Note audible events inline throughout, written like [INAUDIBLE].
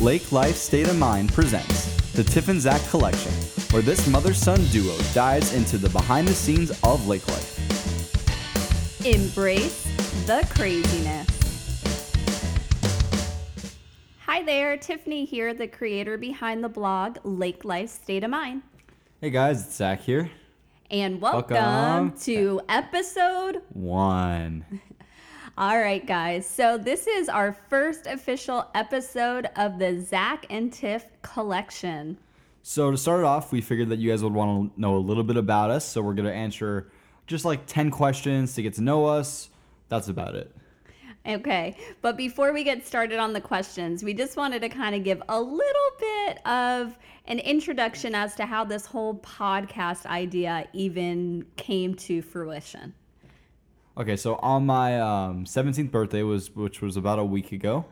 Lake Life State of Mind presents the Tiff and Zach Collection, where this mother son duo dives into the behind the scenes of lake life. Embrace the craziness. Hi there, Tiffany here, the creator behind the blog Lake Life State of Mind. Hey guys, it's Zach here. And welcome, Welcome. to episode. One. All right, guys. So, this is our first official episode of the Zach and Tiff collection. So to start off, we figured that you guys would want to know a little bit about us, so we're gonna answer just like ten questions to get to know us. That's about it. Okay, but before we get started on the questions, we just wanted to kind of give a little bit of an introduction as to how this whole podcast idea even came to fruition. Okay, so on my um, 17th birthday was which was about a week ago,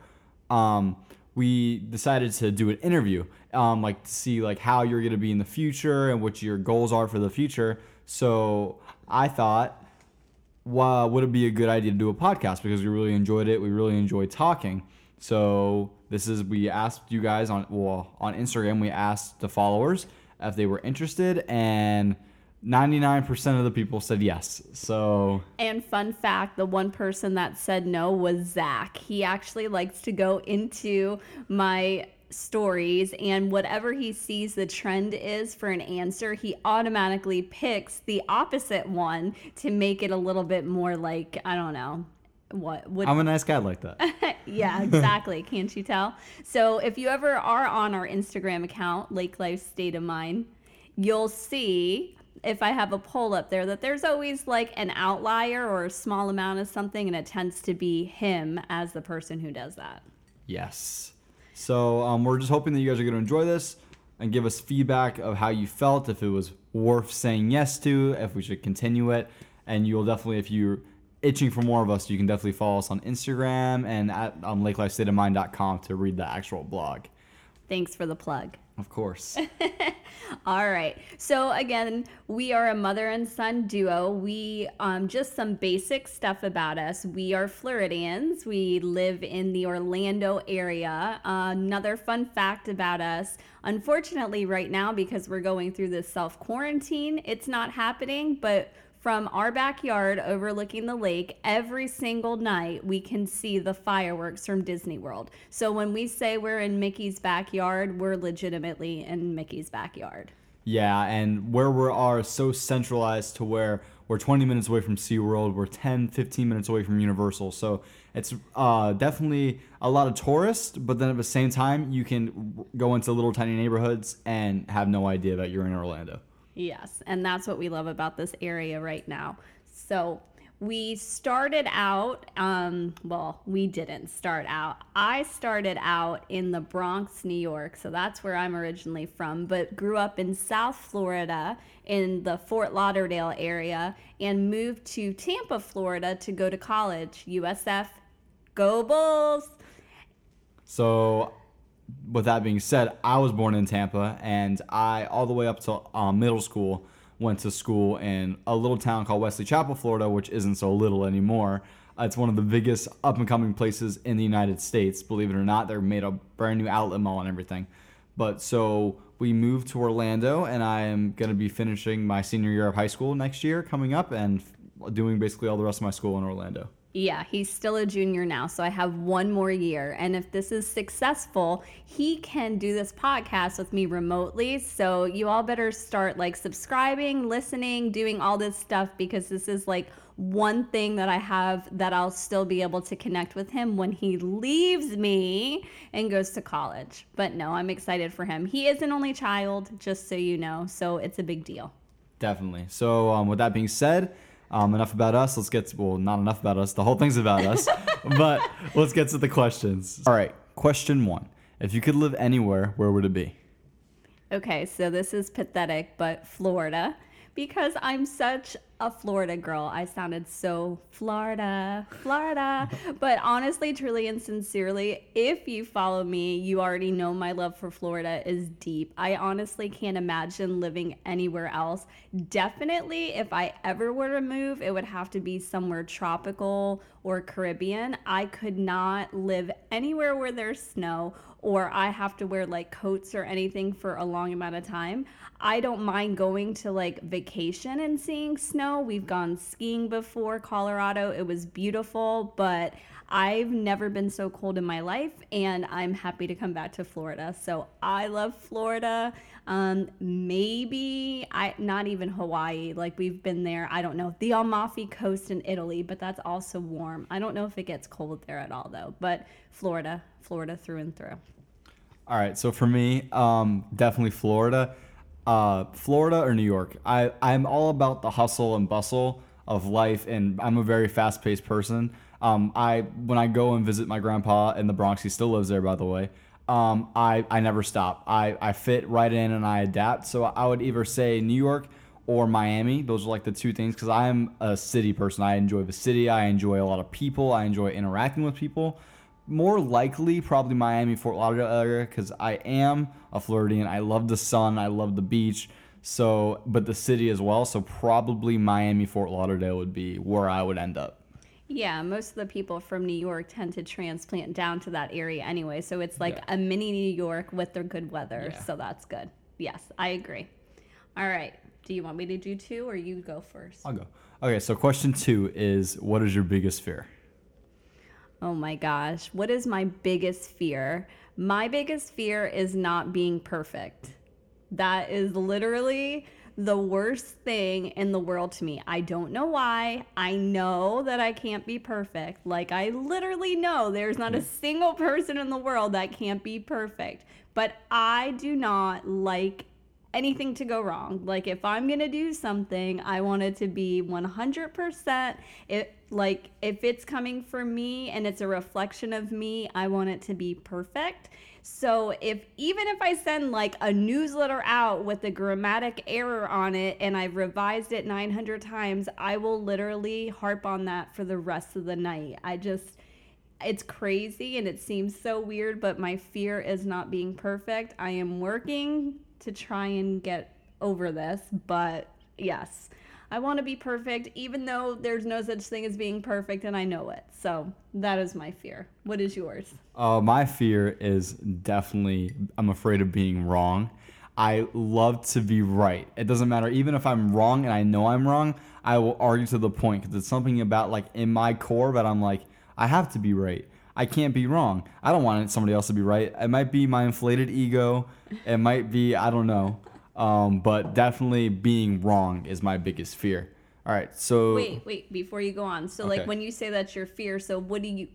um, we decided to do an interview, um, like to see like how you're gonna be in the future and what your goals are for the future. So I thought, wow, would it be a good idea to do a podcast because we really enjoyed it. We really enjoyed talking. So this is we asked you guys on well on Instagram. We asked the followers if they were interested, and 99% of the people said yes. So And fun fact the one person that said no was Zach. He actually likes to go into my stories, and whatever he sees the trend is for an answer, he automatically picks the opposite one to make it a little bit more like, I don't know. What would I'm a nice guy like that. [LAUGHS] yeah, exactly. [LAUGHS] Can't you tell? So if you ever are on our Instagram account, Lake Life State of Mind, you'll see if I have a poll up there that there's always like an outlier or a small amount of something, and it tends to be him as the person who does that. Yes. So um, we're just hoping that you guys are going to enjoy this and give us feedback of how you felt, if it was worth saying yes to, if we should continue it. And you'll definitely, if you're itching for more of us, you can definitely follow us on Instagram and at um, lakelifestateofmind.com to read the actual blog. Thanks for the plug. Of course. [LAUGHS] All right. So again, we are a mother and son duo. We um, just some basic stuff about us. We are Floridians. We live in the Orlando area. Uh, another fun fact about us. Unfortunately, right now because we're going through this self quarantine, it's not happening. But from our backyard overlooking the lake, every single night we can see the fireworks from Disney World. So when we say we're in Mickey's backyard, we're legitimately in Mickey's backyard. Yeah, and where we are so centralized to where we're 20 minutes away from SeaWorld, we're 10, 15 minutes away from Universal. So it's uh, definitely a lot of tourists, but then at the same time, you can go into little tiny neighborhoods and have no idea that you're in Orlando. Yes, and that's what we love about this area right now. So we started out, um, well, we didn't start out. I started out in the Bronx, New York, so that's where I'm originally from, but grew up in South Florida in the Fort Lauderdale area and moved to Tampa, Florida to go to college. USF, go Bulls! So, with that being said, I was born in Tampa, and I all the way up to uh, middle school went to school in a little town called Wesley Chapel, Florida, which isn't so little anymore. It's one of the biggest up and coming places in the United States. Believe it or not, they're made a brand new outlet mall and everything. But so we moved to Orlando, and I am going to be finishing my senior year of high school next year, coming up, and doing basically all the rest of my school in Orlando. Yeah, he's still a junior now, so I have one more year. And if this is successful, he can do this podcast with me remotely. So you all better start like subscribing, listening, doing all this stuff because this is like one thing that I have that I'll still be able to connect with him when he leaves me and goes to college. But no, I'm excited for him. He is an only child, just so you know, so it's a big deal. Definitely. So, um, with that being said, um, enough about us. Let's get to, well, not enough about us. The whole thing's about us. [LAUGHS] but let's get to the questions. All right. Question one: If you could live anywhere, where would it be? Okay, so this is pathetic, but Florida. Because I'm such a Florida girl. I sounded so Florida, Florida. but honestly, truly, and sincerely, if you follow me, you already know my love for Florida is deep. I honestly can't imagine living anywhere else. Definitely, if I ever were to move, it would have to be somewhere tropical or Caribbean. I could not live anywhere where there's snow or I have to wear like coats or anything for a long amount of time. I don't mind going to like vacation and seeing snow. We've gone skiing before, Colorado. It was beautiful, but I've never been so cold in my life, and I'm happy to come back to Florida. So I love Florida. Um, maybe I not even Hawaii. Like we've been there. I don't know the Amalfi Coast in Italy, but that's also warm. I don't know if it gets cold there at all though. But Florida, Florida through and through. All right, so for me, um, definitely Florida. Uh, Florida or New York. I, I'm all about the hustle and bustle of life, and I'm a very fast paced person. Um, I when I go and visit my grandpa in the Bronx, he still lives there, by the way. Um, I I never stop. I I fit right in and I adapt. So I would either say New York or Miami. Those are like the two things because I'm a city person. I enjoy the city. I enjoy a lot of people. I enjoy interacting with people. More likely, probably Miami, Fort Lauderdale area because I am a Floridian. I love the sun. I love the beach. So, but the city as well. So probably Miami, Fort Lauderdale would be where I would end up. Yeah, most of the people from New York tend to transplant down to that area anyway. So it's like Yeah. a mini New York with their good weather. Yeah. So that's good. Yes, I agree. All right. Do you want me to do two or you go first? I'll go. Okay, so question two is what is your biggest fear? Oh my gosh. What is my biggest fear? My biggest fear is not being perfect. That is literally the worst thing in the world to me. I don't know why. I know that I can't be perfect. Like, I literally know there's not a single person in the world that can't be perfect. But I do not like anything to go wrong. Like if I'm going to do something, I want it to be 100% it like if it's coming from me and it's a reflection of me, I want it to be perfect. So if even if I send like a newsletter out with a grammatic error on it and I've revised it 900 times, I will literally harp on that for the rest of the night. I just it's crazy and it seems so weird, but my fear is not being perfect. I am working to try and get over this, but yes, I want to be perfect, even though there's no such thing as being perfect and I know it. So that is my fear. What is yours? Uh, my fear is definitely I'm afraid of being wrong. I love to be right. It doesn't matter, even if I'm wrong and I know I'm wrong, I will argue to the point because it's something about like in my core that I'm like, I have to be right. I can't be wrong. I don't want somebody else to be right. It might be my inflated ego. It might be, I don't know. Um, but definitely being wrong is my biggest fear. All right. So Wait, wait, before you go on. So like when you say that's your fear, so what do you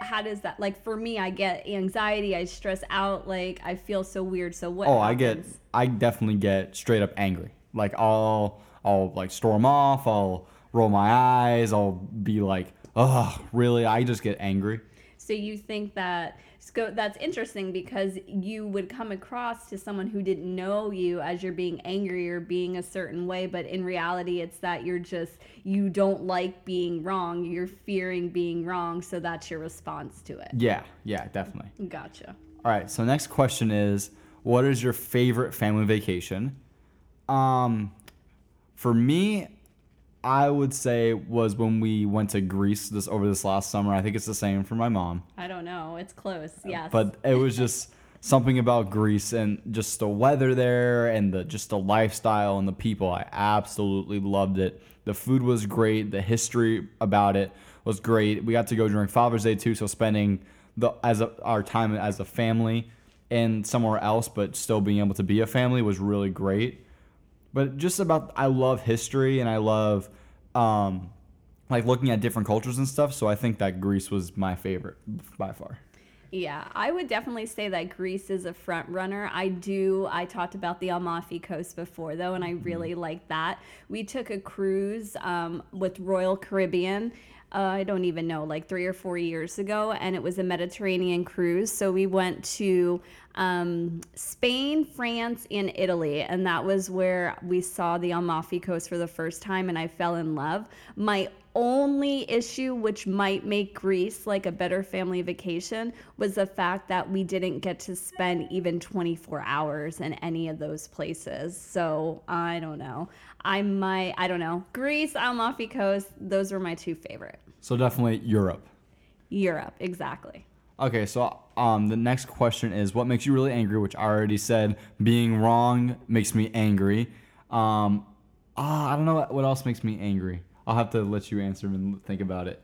how does that like for me I get anxiety, I stress out, like I feel so weird. So what Oh, I get. I definitely get straight up angry. Like I'll, I'll like storm off. I'll roll my eyes. I'll be like, oh, really? I just get angry. So you think that so that's interesting because you would come across to someone who didn't know you as you're being angry or being a certain way, but in reality, it's that you're just you don't like being wrong. You're fearing being wrong, so that's your response to it. Yeah, yeah, definitely. Gotcha. All right. So next question is, what is your favorite family vacation? Um, for me, I would say was when we went to Greece this over this last summer. I think it's the same for my mom. I don't know. It's close. Uh, yes. but it was just [LAUGHS] something about Greece and just the weather there and the just the lifestyle and the people. I absolutely loved it. The food was great. The history about it was great. We got to go during Father's Day too, so spending the as a, our time as a family and somewhere else, but still being able to be a family was really great. But just about I love history and I love um, like looking at different cultures and stuff. So I think that Greece was my favorite by far. Yeah, I would definitely say that Greece is a front runner. I do. I talked about the Amalfi Coast before, though, and I really like that. We took a cruise um, with Royal Caribbean. Uh, I don't even know, like three or four years ago, and it was a Mediterranean cruise. So we went to um, Spain, France, and Italy, and that was where we saw the Amalfi Coast for the first time, and I fell in love. My only issue, which might make Greece like a better family vacation, was the fact that we didn't get to spend even 24 hours in any of those places. So I don't know. I might, I don't know. Greece, Amalfi Coast, those were my two favorite. So definitely Europe. Europe, exactly. Okay, so um, the next question is what makes you really angry, which I already said being wrong makes me angry. Um, ah, I don't know what, what else makes me angry. I'll have to let you answer and think about it.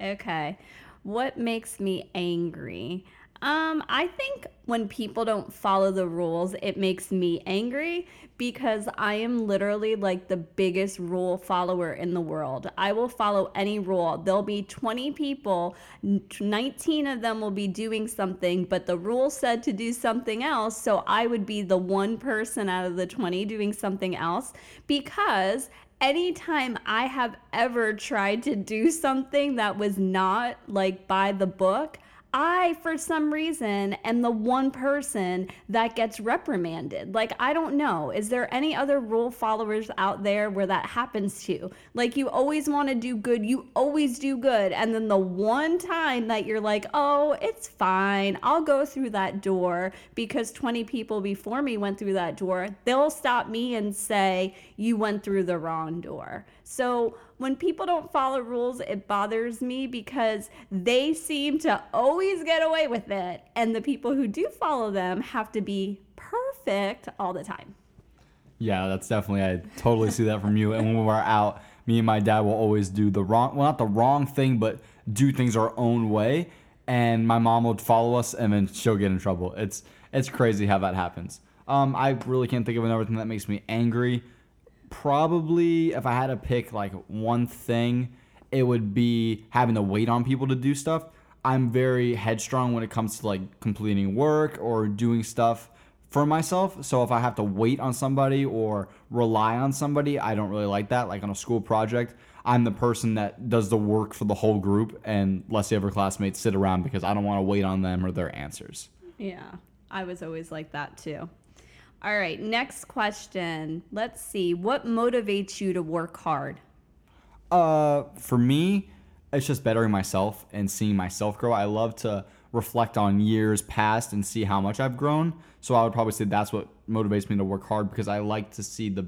Okay. What makes me angry? Um, I think when people don't follow the rules, it makes me angry because I am literally like the biggest rule follower in the world. I will follow any rule. There'll be 20 people, 19 of them will be doing something, but the rule said to do something else. So I would be the one person out of the 20 doing something else because anytime I have ever tried to do something that was not like by the book, I, for some reason, am the one person that gets reprimanded. Like, I don't know. Is there any other rule followers out there where that happens to? Like, you always want to do good, you always do good. And then the one time that you're like, oh, it's fine, I'll go through that door because 20 people before me went through that door, they'll stop me and say, you went through the wrong door. So, when people don't follow rules, it bothers me because they seem to always get away with it. And the people who do follow them have to be perfect all the time. Yeah, that's definitely, I totally see that from you. And when we're out, me and my dad will always do the wrong, well, not the wrong thing, but do things our own way. And my mom would follow us and then she'll get in trouble. It's, it's crazy how that happens. Um, I really can't think of another thing that makes me angry probably if I had to pick like one thing, it would be having to wait on people to do stuff. I'm very headstrong when it comes to like completing work or doing stuff for myself. So if I have to wait on somebody or rely on somebody, I don't really like that. Like on a school project, I'm the person that does the work for the whole group and lets the other classmates sit around because I don't want to wait on them or their answers. Yeah, I was always like that too. All right, next question. Let's see. What motivates you to work hard? Uh, for me, it's just bettering myself and seeing myself grow. I love to reflect on years past and see how much I've grown. So I would probably say that's what motivates me to work hard because I like to see the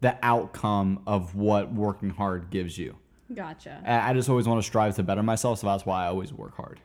the outcome of what working hard gives you. Gotcha. I just always want to strive to better myself, so that's why I always work hard.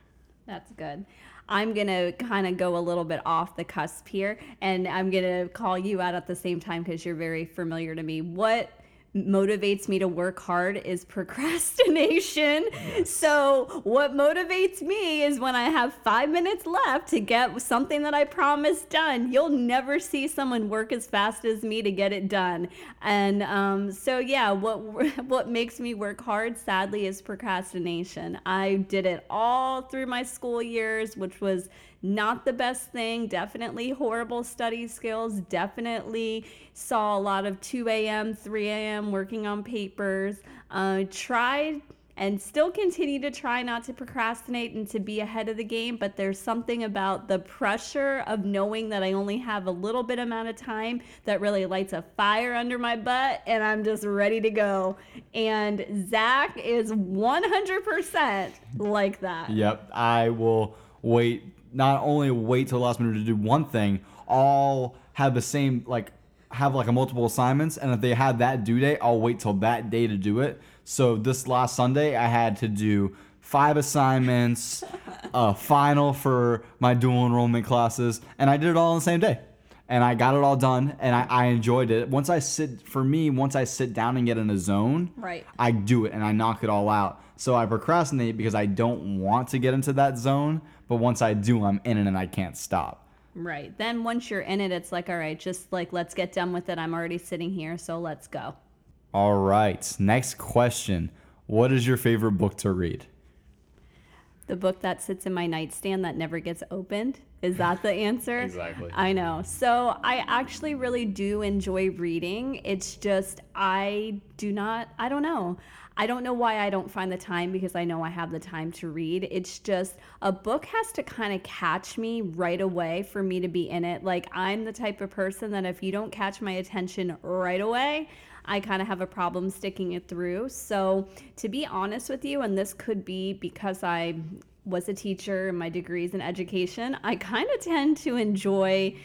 That's good. I'm going to kind of go a little bit off the cusp here and I'm going to call you out at the same time because you're very familiar to me. What motivates me to work hard is procrastination. So, what motivates me is when I have five minutes left to get something that I promised done. You'll never see someone work as fast as me to get it done. And um, so, yeah, what [LAUGHS] what makes me work hard, sadly, is procrastination. I did it all through my school years, which was not the best thing. Definitely horrible study skills. Definitely saw a lot of 2 a.m., 3 a.m. working on papers. Uh, tried and still continue to try not to procrastinate and to be ahead of the game but there's something about the pressure of knowing that i only have a little bit amount of time that really lights a fire under my butt and i'm just ready to go and zach is 100% like that yep i will wait not only wait till the last minute to do one thing, all have the same like have like a multiple assignments, and if they have that due date, I'll wait till that day to do it. So this last Sunday, I had to do five assignments, [LAUGHS] a final for my dual enrollment classes, and I did it all on the same day. And I got it all done, and I, I enjoyed it. Once I sit, for me, once I sit down and get in a zone, right, I do it and I knock it all out. So I procrastinate because I don't want to get into that zone, but once I do, I'm in it and I can't stop. Right. Then once you're in it, it's like, all right, just like let's get done with it. I'm already sitting here, so let's go. All right. Next question. What is your favorite book to read? The book that sits in my nightstand that never gets opened. Is that the [LAUGHS] answer? exactly. I know. So I actually really do enjoy reading. It's just I do not I don't know. I don't know why I don't find the time because I know I have the time to read. It's just a book has to kind of catch me right away for me to be in it. Like I'm the type of person that if you don't catch my attention right away, I kind of have a problem sticking it through. So, to be honest with you, and this could be because I was a teacher and my degrees in education, I kind of tend to enjoy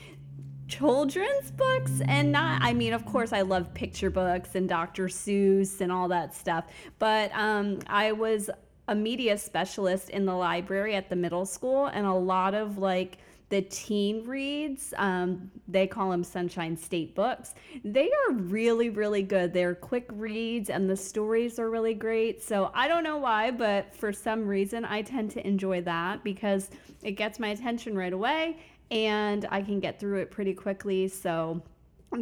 children's books and not i mean of course i love picture books and dr seuss and all that stuff but um, i was a media specialist in the library at the middle school, and a lot of like the teen reads, um, they call them Sunshine State books. They are really, really good. They're quick reads and the stories are really great. So I don't know why, but for some reason, I tend to enjoy that because it gets my attention right away and I can get through it pretty quickly. So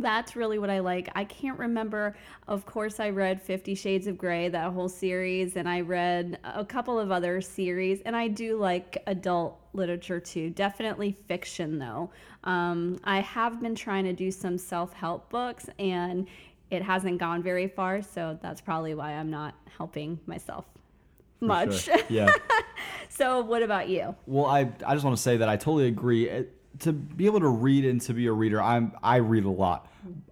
that's really what I like. I can't remember. Of course, I read Fifty Shades of Grey, that whole series, and I read a couple of other series. And I do like adult literature too. Definitely fiction, though. Um, I have been trying to do some self help books, and it hasn't gone very far. So that's probably why I'm not helping myself much. Sure. [LAUGHS] Yeah. so, what about you? Well, I I just want to say that I totally agree. It, to be able to read and to be a reader, I'm I read a lot.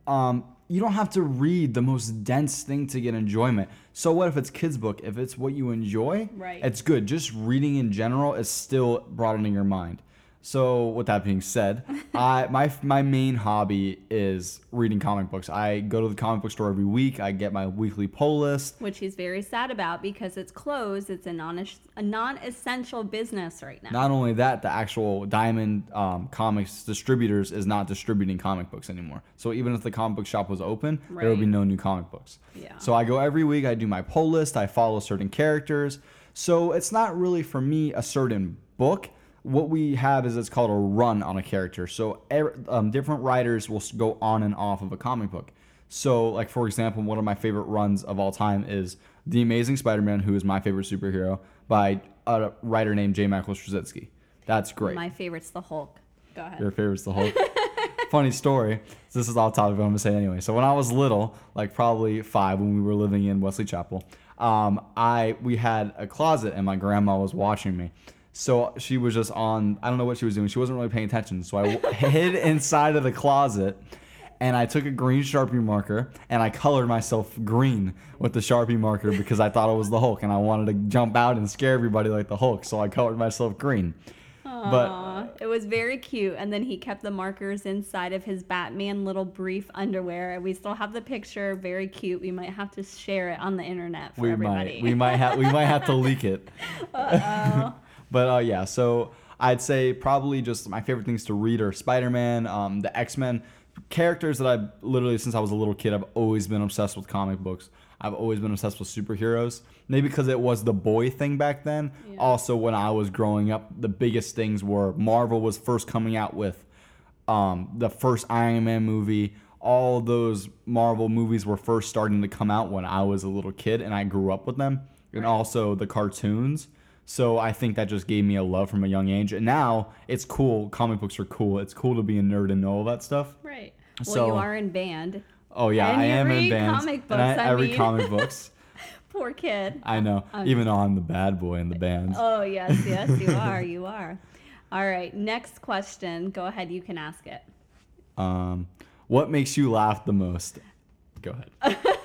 Um, you don't have to read the most dense thing to get enjoyment. So what if it's kids book? If it's what you enjoy, Right. it's good. Just reading in general is still broadening your mind. So with that being said, [LAUGHS] I my my main hobby is reading comic books. I go to the comic book store every week. I get my weekly poll list. Which he's very sad about because it's closed. It's a non a non essential business right now. Not only that, the actual Diamond um, Comics distributors is not distributing comic books anymore. So even if the comic book shop was open, there would be no new comic books. Yeah. So I go every week. I do my poll list. I follow certain characters. So it's not really for me a certain book. What we have is it's called a run on a character. So um, different writers will go on and off of a comic book. So, like for example, one of my favorite runs of all time is The Amazing Spider-Man, who is my favorite superhero, by a writer named J. Michael Straczynski. That's great. My favorite's the Hulk. Go ahead. Your favorite's the Hulk. [LAUGHS] Funny story. This is off topic, but I'm gonna say anyway. So when I was little, like probably five, when we were living in Wesley Chapel, um, I we had a closet and my grandma was watching me. So she was just on. I don't know what she was doing. She wasn't really paying attention. So I [LAUGHS] hid inside of the closet. And I took a green Sharpie marker and I colored myself green with the Sharpie marker because I thought it was the Hulk and I wanted to jump out and scare everybody like the Hulk. So I colored myself green. But Aw, it was very cute. And then he kept the markers inside of his Batman little brief underwear. We still have the picture. Very cute. We might have to share it on the internet for we everybody. might we might have we might have to leak it [LAUGHS] but uh yeah so i'd say probably just my favorite things to read are spider-man um the x-men characters that i've literally since i was a little kid i've always been obsessed with comic books. I've always been obsessed with superheroes. Maybe because it was the boy thing back then. Yeah. also when i was growing up the biggest things were marvel was first coming out with um, the first Iron Man movie, all those Marvel movies were first starting to come out when I was a little kid and I grew up with them, and also the cartoons. So I think that just gave me a love from a young age. And now it's cool. Comic books are cool. It's cool to be a nerd and know all that stuff. Right. Well, So- you are in band. Oh yeah, And I am in band. comic and I, books, I I read comic [LAUGHS] books. Poor kid. I know, even though I'm the bad boy in the band. Oh, yes, yes, you [LAUGHS] are. You are. All right. Next question. Go ahead. You can ask it. Um, what makes you laugh the most? Go ahead. [LAUGHS]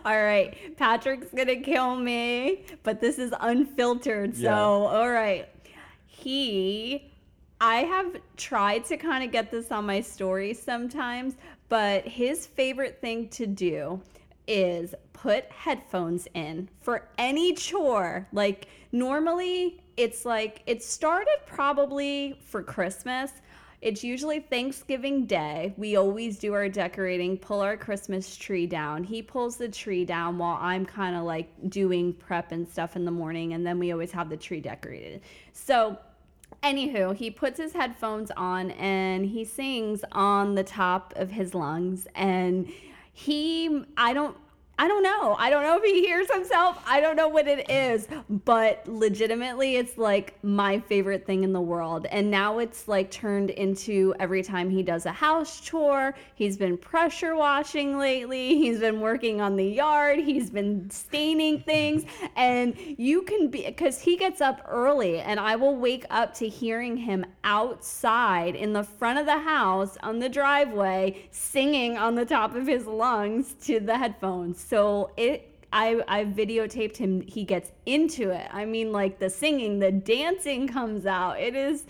[LAUGHS] All right. Patrick's to kill me, but this is unfiltered. So, Yeah. all right. He, I have tried to kind of get this on my story sometimes, but his favorite thing to do is put headphones in for any chore. Like, normally it's like, it started probably for Christmas. It's usually Thanksgiving Day. We always do our decorating, pull our Christmas tree down. He pulls the tree down while I'm kind of like doing prep and stuff in the morning, and then we always have the tree decorated. So, anywho, he puts his headphones on and he sings on the top of his lungs. And he, I don't. I don't know. I don't know if he hears himself. I don't know what it is, but legitimately, it's like my favorite thing in the world. And now it's like turned into every time he does a house chore, he's been pressure washing lately, he's been working on the yard, he's been staining things. And you can be, because he gets up early, and I will wake up to hearing him outside in the front of the house on the driveway singing on the top of his lungs to the headphones. So it I I videotaped him he gets into it. I mean like the singing, the dancing comes out. It is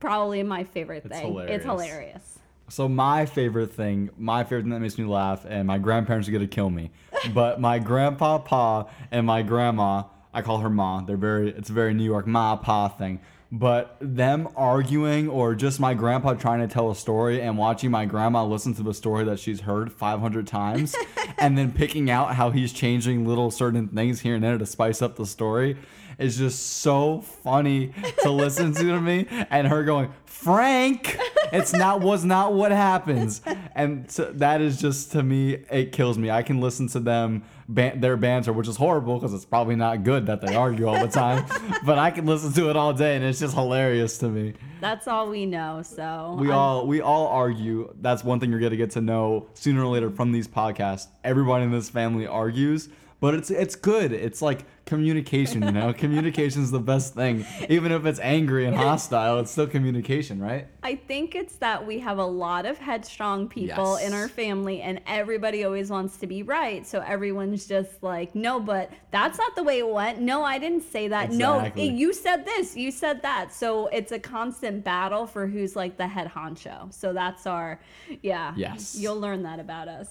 probably my favorite It's thing. It's hilarious. hilarious. So my favorite thing, my favorite thing that makes me laugh, and my grandparents are gonna kill me, but [LAUGHS] my grandpa, pa, and my grandma, I call her Ma. They're very it's a very New York Ma Pa thing. But them arguing or just my grandpa trying to tell a story and watching my grandma listen to the story that she's heard 500 times [LAUGHS] and then picking out how he's changing little certain things here and there to spice up the story is just so funny to listen to to me and her going frank it's not was not what happens and so that is just to me it kills me i can listen to them ban- their banter which is horrible because it's probably not good that they argue all the time [LAUGHS] but i can listen to it all day and it's just hilarious to me That's all we know. So we I'm- all we all argue. That's one thing you're gonna get to know sooner or later from these podcasts. Everybody in this family argues, but it's it's good. It's like communication, you know. communication is the best thing. Even if it's angry and hostile, it's still communication, right? I think it's that we have a lot of headstrong people in our family, and everybody always wants to be right. So everyone's just like, no, but that's not the way it went. No, I didn't say that. Exactly. No, you said this, you said that. So it's a constant battle for who's like the head honcho. So that's our, yeah. Yes. You'll learn that about us.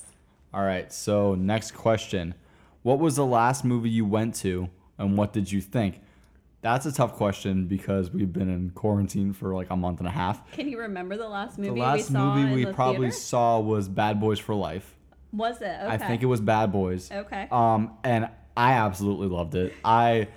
All right. So next question: What was the last movie you went to, and what did you think? That's a tough question because we've been in quarantine for like a month and a half. Can you remember the last movie The last we movie we the probably theater? saw was Bad Boys for Life. Was it? Okay. I think it was Bad Boys. Okay. Um, and I absolutely loved it. I,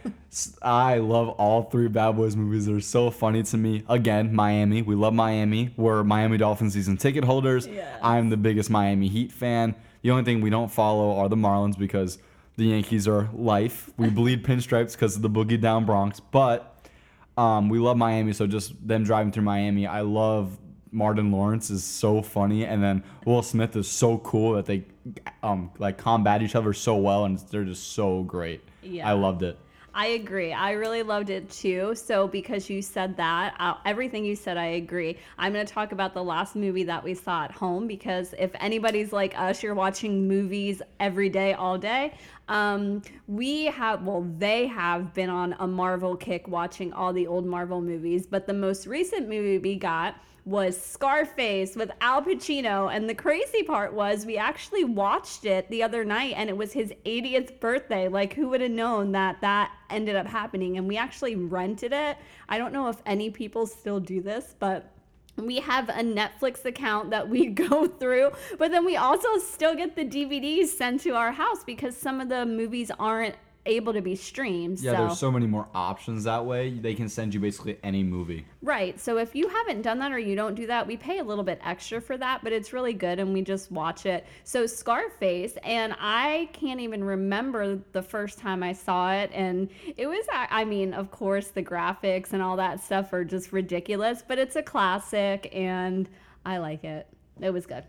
I love all three Bad Boys movies. They're so funny to me. Again, Miami. We love Miami. We're Miami Dolphins season ticket holders. Yes. I'm the biggest Miami Heat fan. The only thing we don't follow are the Marlins because the Yankees are life. We bleed pinstripes because of the boogie down Bronx, but um, we love Miami, so just them driving through Miami. I love Martin Lawrence is so funny, and then Will Smith is so cool that they um like combat each other so well, and they're just so great. Yeah. I loved it. I agree. I really loved it too. So because you said that, uh, everything you said, I agree. I'm going to talk about the last movie that we saw at home because if anybody's like us, you're watching movies every day, all day. Um, we have, well, they have been on a Marvel kick watching all the old Marvel movies, but the most recent movie we got was Scarface with Al Pacino. And the crazy part was we actually watched it the other night and it was his 80th birthday. Like, who would have known that that ended up happening? And we actually rented it. I don't know if any people still do this, but. We have a Netflix account that we [LAUGHS] go through, but then we also still get the DVDs sent to our house because some of the movies aren't able to be streamed. Yeah, so. there's so many more options that way. They can send you basically any movie. Right. So if you haven't done that or you don't do that, we pay a little bit extra for that, but it's really good and we just watch it. So Scarface, and I can't even remember the first time I saw it. And it was, I mean, of course, the graphics and all that stuff are just ridiculous, but it's a classic and I like it. It was good.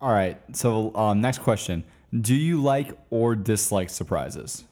All right. So um, next question: Do you like or dislike surprises?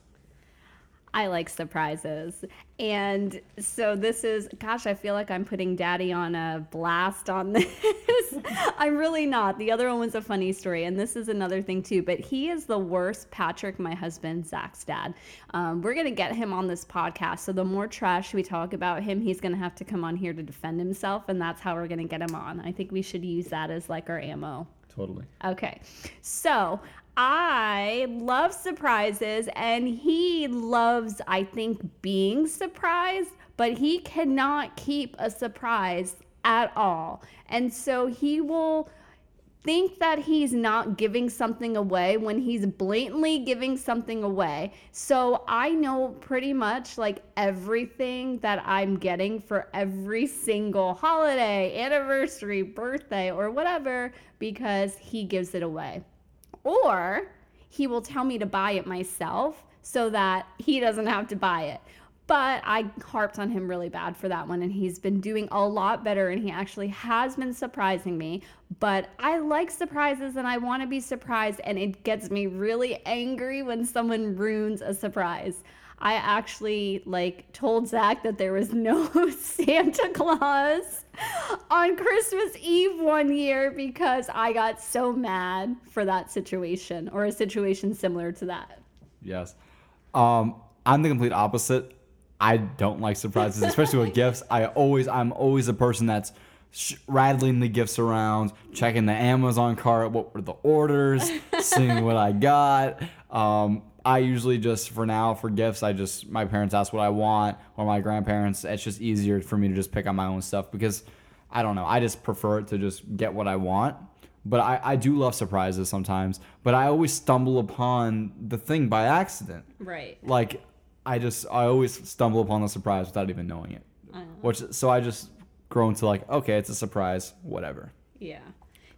I like surprises. And so this is, gosh, I feel like I'm putting daddy on a blast on [LAUGHS] this. I'm really not. The other one was a funny story. And this is another thing too. But he is the worst Patrick, my husband, Zach's dad. Um, we're going to get him on this podcast. So the more trash we talk about him, he's going to have to come on here to defend himself. And that's how we're going to get him on. I think we should use that as like our ammo. Totally. Okay. So I love surprises, and he loves, I think, being surprised, but he cannot keep a surprise at all. And so he will think that he's not giving something away when he's blatantly giving something away. So I know pretty much like everything that I'm getting for every single holiday, anniversary, birthday, or whatever because he gives it away. Or he will tell me to buy it myself so that he doesn't have to buy it. But I harped on him really bad for that one, and he's been doing a lot better, and he actually has been surprising me. But I like surprises, and I want to be surprised, and it gets me really angry when someone ruins a surprise. I actually like told Zach that there was no [LAUGHS] Santa Claus on Christmas Eve one year because I got so mad for that situation or a situation similar to that. Yes. Um, I'm the complete opposite. I don't like surprises, [LAUGHS] especially with gifts. I always, I'm always a person that's sh- rattling the gifts around, checking the Amazon cart, what were the orders, seeing what I got. Um, I usually just for now for gifts, I just my parents ask what I want or my grandparents. It's just easier for me to just pick out my own stuff because I don't know. I just prefer it to just get what I want. But I, I do love surprises sometimes. But I always stumble upon the thing by accident. Right. Like I just I always stumble upon the surprise without even knowing it. Know. Which so I just grow into like okay, it's a surprise, whatever. Yeah.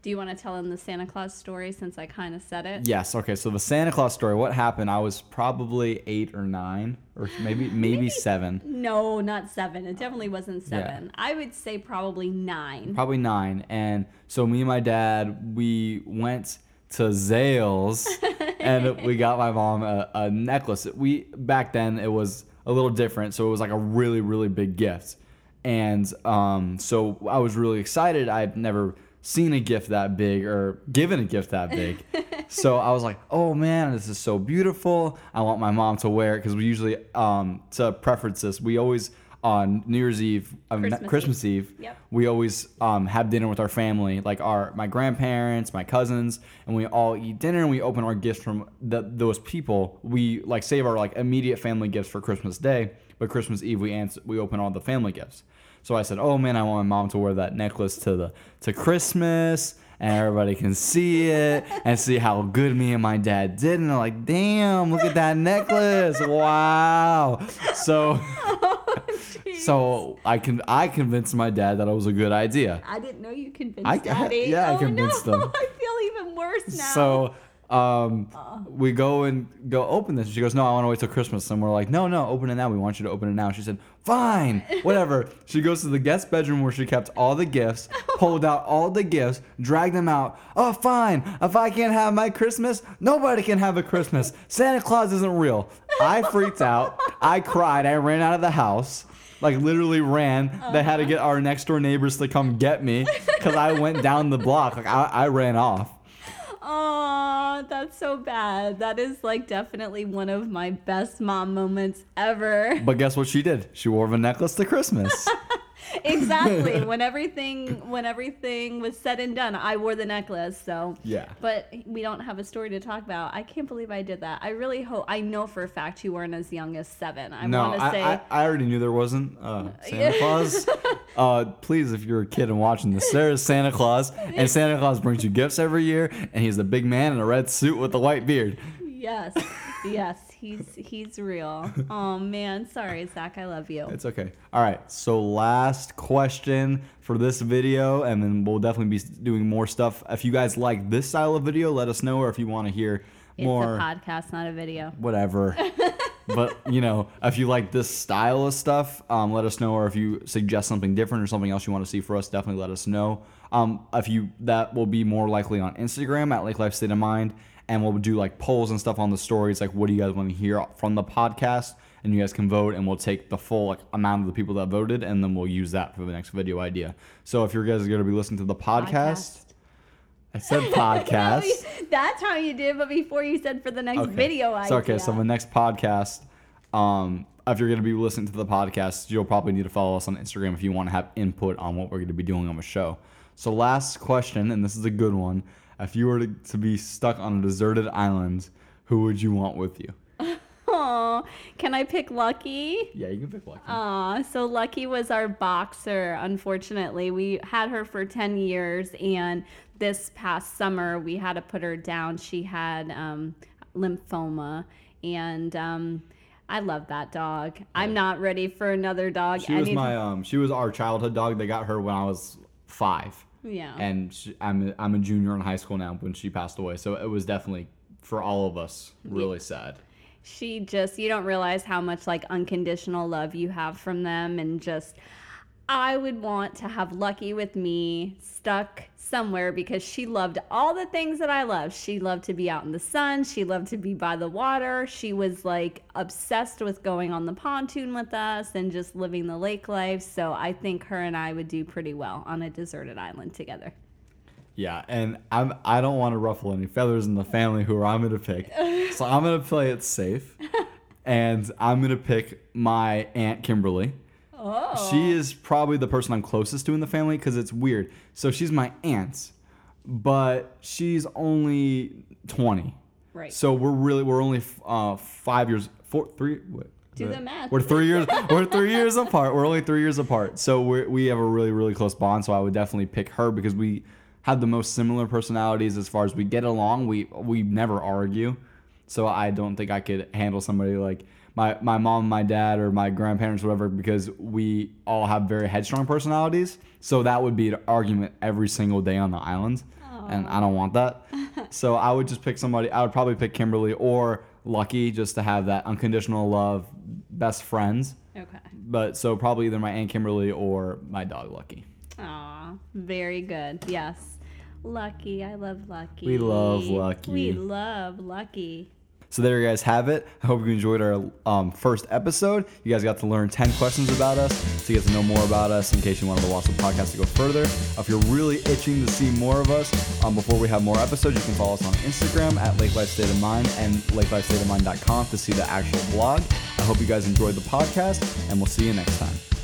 Do you want to tell him the Santa Claus story since I kind of said it? Yes. Okay. So the Santa Claus story. What happened? I was probably eight or nine, or maybe [GASPS] maybe seven. No, not seven. It definitely wasn't seven. Yeah. I would say probably nine. Probably nine. And so me and my dad, we went to Zales, [LAUGHS] and we got my mom a, a necklace. We back then it was a little different, so it was like a really really big gift. And um, so I was really excited. I'd never seen a gift that big or given a gift that big. [LAUGHS] so I was like, oh man, this is so beautiful. I want my mom to wear it because we usually, um, to preference this, we always on New Year's Eve, um, Christmas Christmas, Eve, Yep. we always um, have dinner with our family, like our my grandparents, my cousins, and we all eat dinner and we open our gifts from the, those people. We like save our like immediate family gifts for Christmas Day, but Christmas Eve we answer, we open all the family gifts. So I said, "Oh man, I want my mom to wear that necklace to the to Christmas." And everybody can see it and see how good me and my dad did. And they're like, damn, look at that necklace. Wow. So [LAUGHS] oh, [LAUGHS] so I can I convinced my dad that it was a good idea. I didn't know you convinced I- Daddy. yeah, I oh, convinced no. him. [LAUGHS] I feel even worse now. So um, we go and go open this. She goes, "No, I want to wait till Christmas." And we're like, "No, no, open it now. We want you to open it now." She said, "Fine, [LAUGHS] whatever." she goes to the guest bedroom where she kept all the gifts, [LAUGHS] pulled out all the gifts, dragged them out. Oh, fine. If I can't have my Christmas, nobody can have a Christmas. Santa Claus isn't real. I freaked out. I cried. I ran out of the house. Like literally ran. They had to get our next door neighbors to come get me because I went down the block. Like I, I ran off. Oh, that's so bad. That is like definitely one of my best mom moments ever. But guess what she did? She wore the necklace to Christmas. [LAUGHS] [LAUGHS] exactly. [LAUGHS] when everything when everything was said and done, I wore the necklace. So Yeah. But we don't have a story to talk about. I can't believe I did that. I really hope. I know for a fact you weren't as young as seven. I no, want to I, say. I, I already knew there wasn't uh, [LAUGHS] Santa Claus. Uh, please, if you're a kid and watching this, there is Santa Claus, and Santa Claus brings you gifts every year, and he's the big man in a red suit with a white beard. Yes, yes, he's he's real. [LAUGHS] Oh man, sorry, Zach, I love you. It's okay. All right. So last question for this video, and then we'll definitely be doing more stuff. If you guys like this style of video, let us know, or if you want to hear It's more. a podcast, not a video. whatever. [LAUGHS] but you know, if you like this style of stuff, um, let us know. Or if you suggest something different or something else you want to see for us, definitely let us know. Um, if you that will be more likely on Instagram at Lake Life State of Mind, and we'll do like polls and stuff on the stories. Like, what do you guys want to hear from the podcast? And you guys can vote, and we'll take the full like, amount of the people that voted, and then we'll use that for the next video idea. So if you guys are going to be listening to the podcast, I said [LAUGHS] podcast. That's how you did, but before you said for the next Okay. video idea. So okay, so the next podcast, um, if you're gonna be listening to the podcast, you'll probably need to follow us on Instagram if you want to have input on what we're gonna be doing on the show. So last question, and this is a good one: If you were to, to be stuck on a deserted island, who would you want with you? [LAUGHS] Aw, can I pick Lucky? Yeah, you can pick Lucky. Aw, so Lucky was our boxer. Unfortunately, we had her for 10 years, and this past summer we had to put her down. She had um, lymphoma, and um, I love that dog. I'm not ready for another dog. she was my um, she was our childhood dog. They got her when I was five. Yeah. and she, I'm a, I'm a junior in high school now when she passed away. So it was definitely for all of us really sad. she just you don't realize how much like unconditional love you have from them and just I would want to have Lucky with me stuck somewhere because she loved all the things that I love. She loved to be out in the sun, she loved to be by the water. She was like obsessed with going on the pontoon with us and just living the lake life. So I think her and I would do pretty well on a deserted island together. Yeah, and I'm I don't want to ruffle any feathers in the family who I'm gonna pick, [LAUGHS] so I'm gonna play it safe, and I'm gonna pick my aunt Kimberly. Oh. She is probably the person I'm closest to in the family because it's weird. So she's my aunt, but she's only 20. Right. So we're really we're only uh, five years, four, three. What? Do the math. We're three years. we're three years apart. We're only three years apart. So we we have a really really close bond. So I would definitely pick her because we have the most similar personalities as far as we get along. We we never argue. So I don't think I could handle somebody like my my mom, my dad, or my grandparents, whatever, because we all have very headstrong personalities. So that would be an argument every single day on the island, and I don't want that. so I would just pick somebody. I would probably pick Kimberly or Lucky just to have that unconditional love, best friends. Okay. But so probably either my aunt Kimberly or my dog Lucky. Aw, very good. Yes. Lucky. I love Lucky. We love Lucky. We love Lucky. So there you guys have it. I hope you enjoyed our um, first episode. You guys got to learn 10 questions about us to get to know more about us in case you wanted to watch the podcast to go further. If you're really itching to see more of us um, before we have more episodes, you can follow us on Instagram at Lake Life State of Mind and lakelifestateofmind.com to see the actual blog. I hope you guys enjoyed the podcast and we'll see you next time.